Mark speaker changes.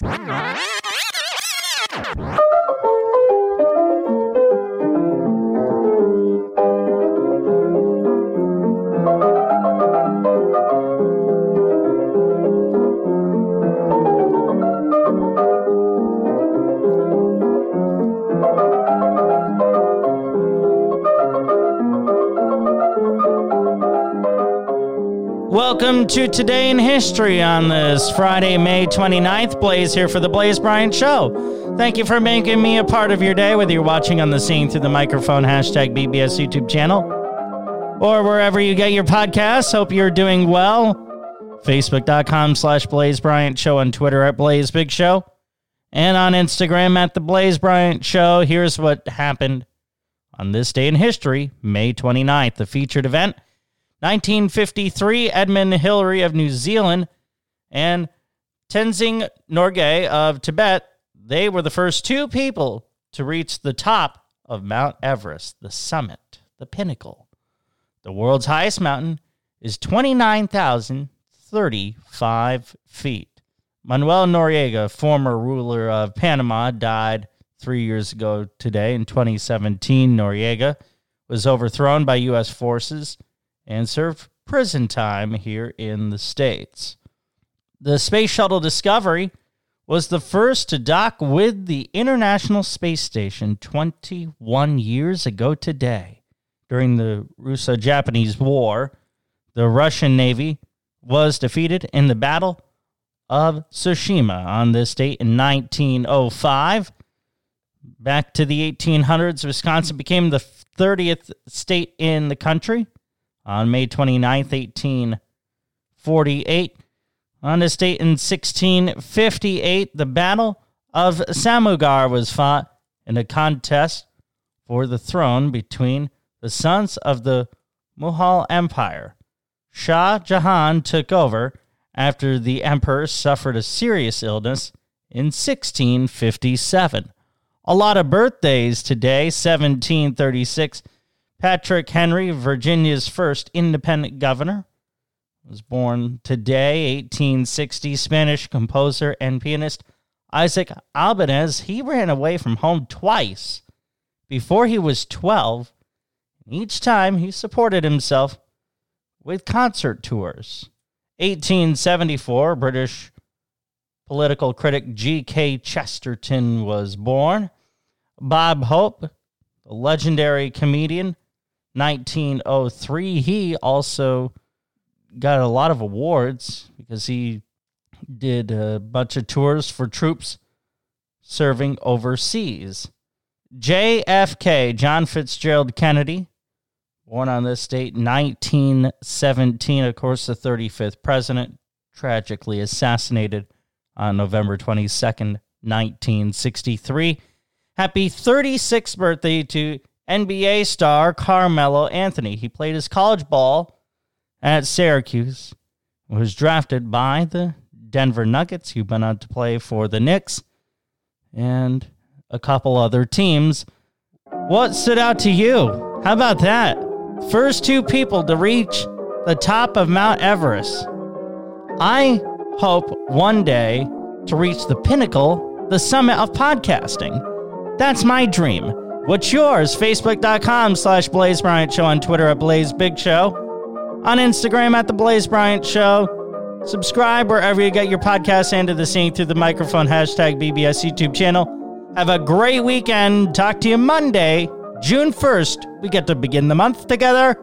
Speaker 1: Bye. Welcome to Today in History on this Friday, May 29th. Blaze here for the Blaze Bryant Show. Thank you for making me a part of your day, whether you're watching on the scene through the microphone, hashtag BBS YouTube channel, or wherever you get your podcasts. Hope you're doing well. Facebook.com slash Blaze Bryant Show on Twitter at Blaze Big Show and on Instagram at The Blaze Bryant Show. Here's what happened on this day in history, May 29th, the featured event – 1953, Edmund Hillary of New Zealand and Tenzing Norgay of Tibet, they were the first two people to reach the top of Mount Everest, the summit, the pinnacle. The world's highest mountain is 29,035 feet. Manuel Noriega, former ruler of Panama, died three years ago today in 2017. Noriega was overthrown by U.S. forces and served prison time here in the States. The Space Shuttle Discovery was the first to dock with the International Space Station 21 years ago today. During the Russo Japanese War, the Russian Navy was defeated in the Battle of Tsushima on this date in 1905. Back to the 1800s, Wisconsin became the 30th state in the country on May 29th, 1848. On this date in 1658, the Battle of Samugarh was fought in a contest for the throne between the sons of the Mughal Empire. Shah Jahan took over after the emperor suffered a serious illness in 1657. A lot of birthdays today, 1736. Patrick Henry, Virginia's first independent governor, was born today, 1860. Spanish composer and pianist Isaac Albéniz. He ran away from home twice before he was 12. Each time he supported himself with concert tours. 1874, British political critic G.K. Chesterton was born. Bob Hope, the legendary comedian, 1903. He also got a lot of awards because he did a bunch of tours for troops serving overseas. JFK, John Fitzgerald Kennedy, born on this date, 1917, of course, the 35th president, tragically assassinated on November 22nd, 1963. Happy 36th birthday to NBA star Carmelo Anthony. He played his college ball at Syracuse, was drafted by the Denver Nuggets. He went on to play for the Knicks and a couple other teams. What stood out to you? How about that? First two people to reach the top of Mount Everest. I hope one day to reach the pinnacle, the summit of podcasting. That's my dream. What's yours? Facebook.com slash Blaze Bryant Show on Twitter at Blaze Big Show. On Instagram at The Blaze Bryant Show. Subscribe wherever you get your podcasts and to the scene through the microphone hashtag BBS YouTube channel. Have a great weekend. Talk to you Monday, June 1st. We get to begin the month together.